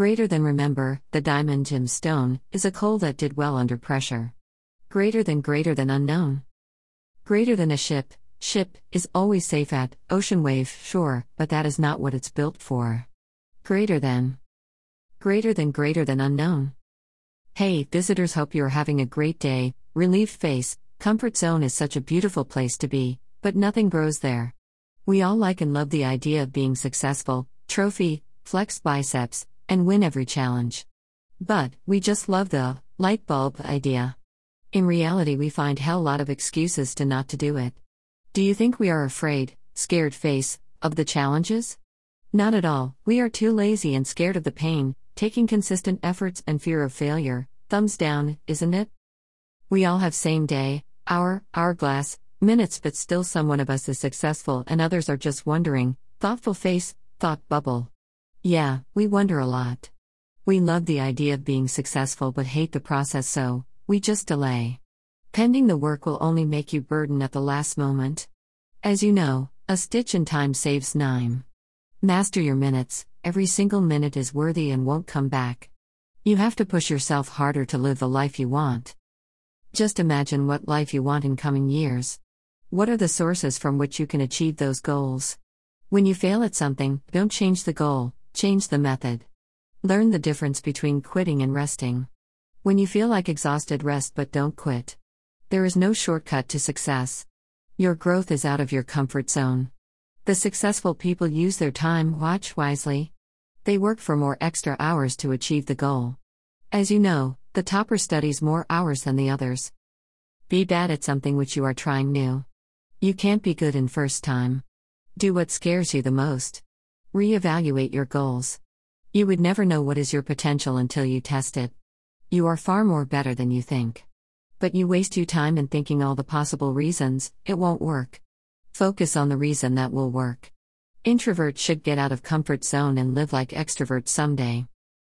Greater than remember, the diamond gemstone is a coal that did well under pressure. Greater than greater than unknown. Greater than a ship, ship is always safe at ocean wave, sure, but that is not what it's built for. Greater than. Greater than greater than unknown. Hey, visitors, hope you are having a great day. Relieved face, comfort zone is such a beautiful place to be, but nothing grows there. We all like and love the idea of being successful, trophy, flex biceps, and win every challenge. But, we just love the light bulb idea. In reality, we find hell lot of excuses to not to do it. Do you think we are afraid, scared face, of the challenges? Not at all, we are too lazy and scared of the pain, taking consistent efforts and fear of failure. Thumbs down, isn't it? We all have same day, hour, hourglass, minutes, but still someone of us is successful and others are just wondering. Thoughtful face, thought bubble. Yeah, we wonder a lot. We love the idea of being successful but hate the process, so we just delay. Pending the work will only make you burden at the last moment. As you know, a stitch in time saves nine. Master your minutes, every single minute is worthy and won't come back. You have to push yourself harder to live the life you want. Just imagine what life you want in coming years. What are the sources from which you can achieve those goals? When you fail at something, don't change the goal, Change the method. Learn the difference between quitting and resting. When you feel like exhausted, rest but don't quit. There is no shortcut to success. Your growth is out of your comfort zone. The successful people use their time watch wisely. They work for more extra hours to achieve the goal. As you know, the topper studies more hours than the others. Be bad at something which you are trying new. You can't be good in first time. Do what scares you the most. Reevaluate your goals. You would never know what is your potential until you test it. You are far more better than you think. But you waste your time in thinking all the possible reasons, it won't work. Focus on the reason that will work. Introverts should get out of comfort zone and live like extroverts someday.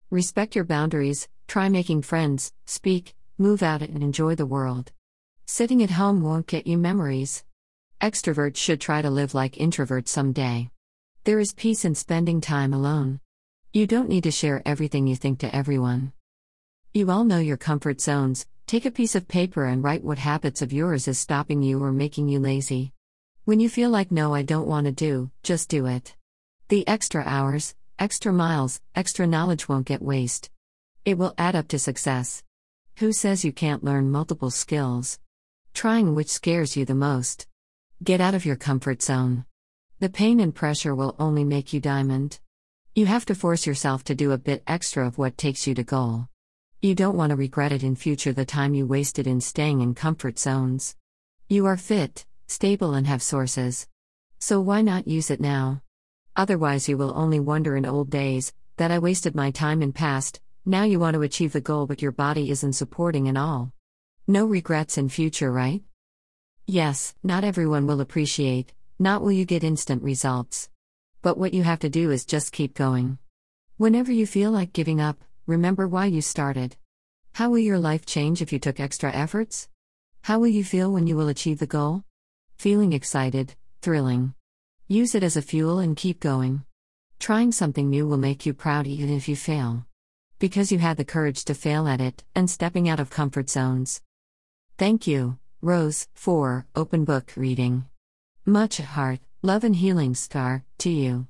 Respect your boundaries, try making friends, speak, move out and enjoy the world. Sitting at home won't get you memories. Extroverts should try to live like introverts someday. There is peace in spending time alone. You don't need to share everything you think to everyone. You all know your comfort zones. Take a piece of paper and write what habits of yours is stopping you or making you lazy. When you feel like, no, I don't want to do, just do it. The extra hours, extra miles, extra knowledge won't get waste. It will add up to success. Who says you can't learn multiple skills? Trying which scares you the most. Get out of your comfort zone. The pain and pressure will only make you diamond. You have to force yourself to do a bit extra of what takes you to goal. You don't want to regret it in future the time you wasted in staying in comfort zones. You are fit, stable and have sources. So why not use it now? Otherwise you will only wonder in old days that I wasted my time in past. Now you want to achieve the goal but your body isn't supporting and all. No regrets in future, right? Yes, not everyone will appreciate not will you get instant results. But what you have to do is just keep going. Whenever you feel like giving up, remember why you started. How will your life change if you took extra efforts? How will you feel when you will achieve the goal? Feeling excited, thrilling. Use it as a fuel and keep going. Trying something new will make you proud even if you fail. Because you had the courage to fail at it and stepping out of comfort zones. Thank you, Rose, for open book reading. Much heart, love, and healing scar to you.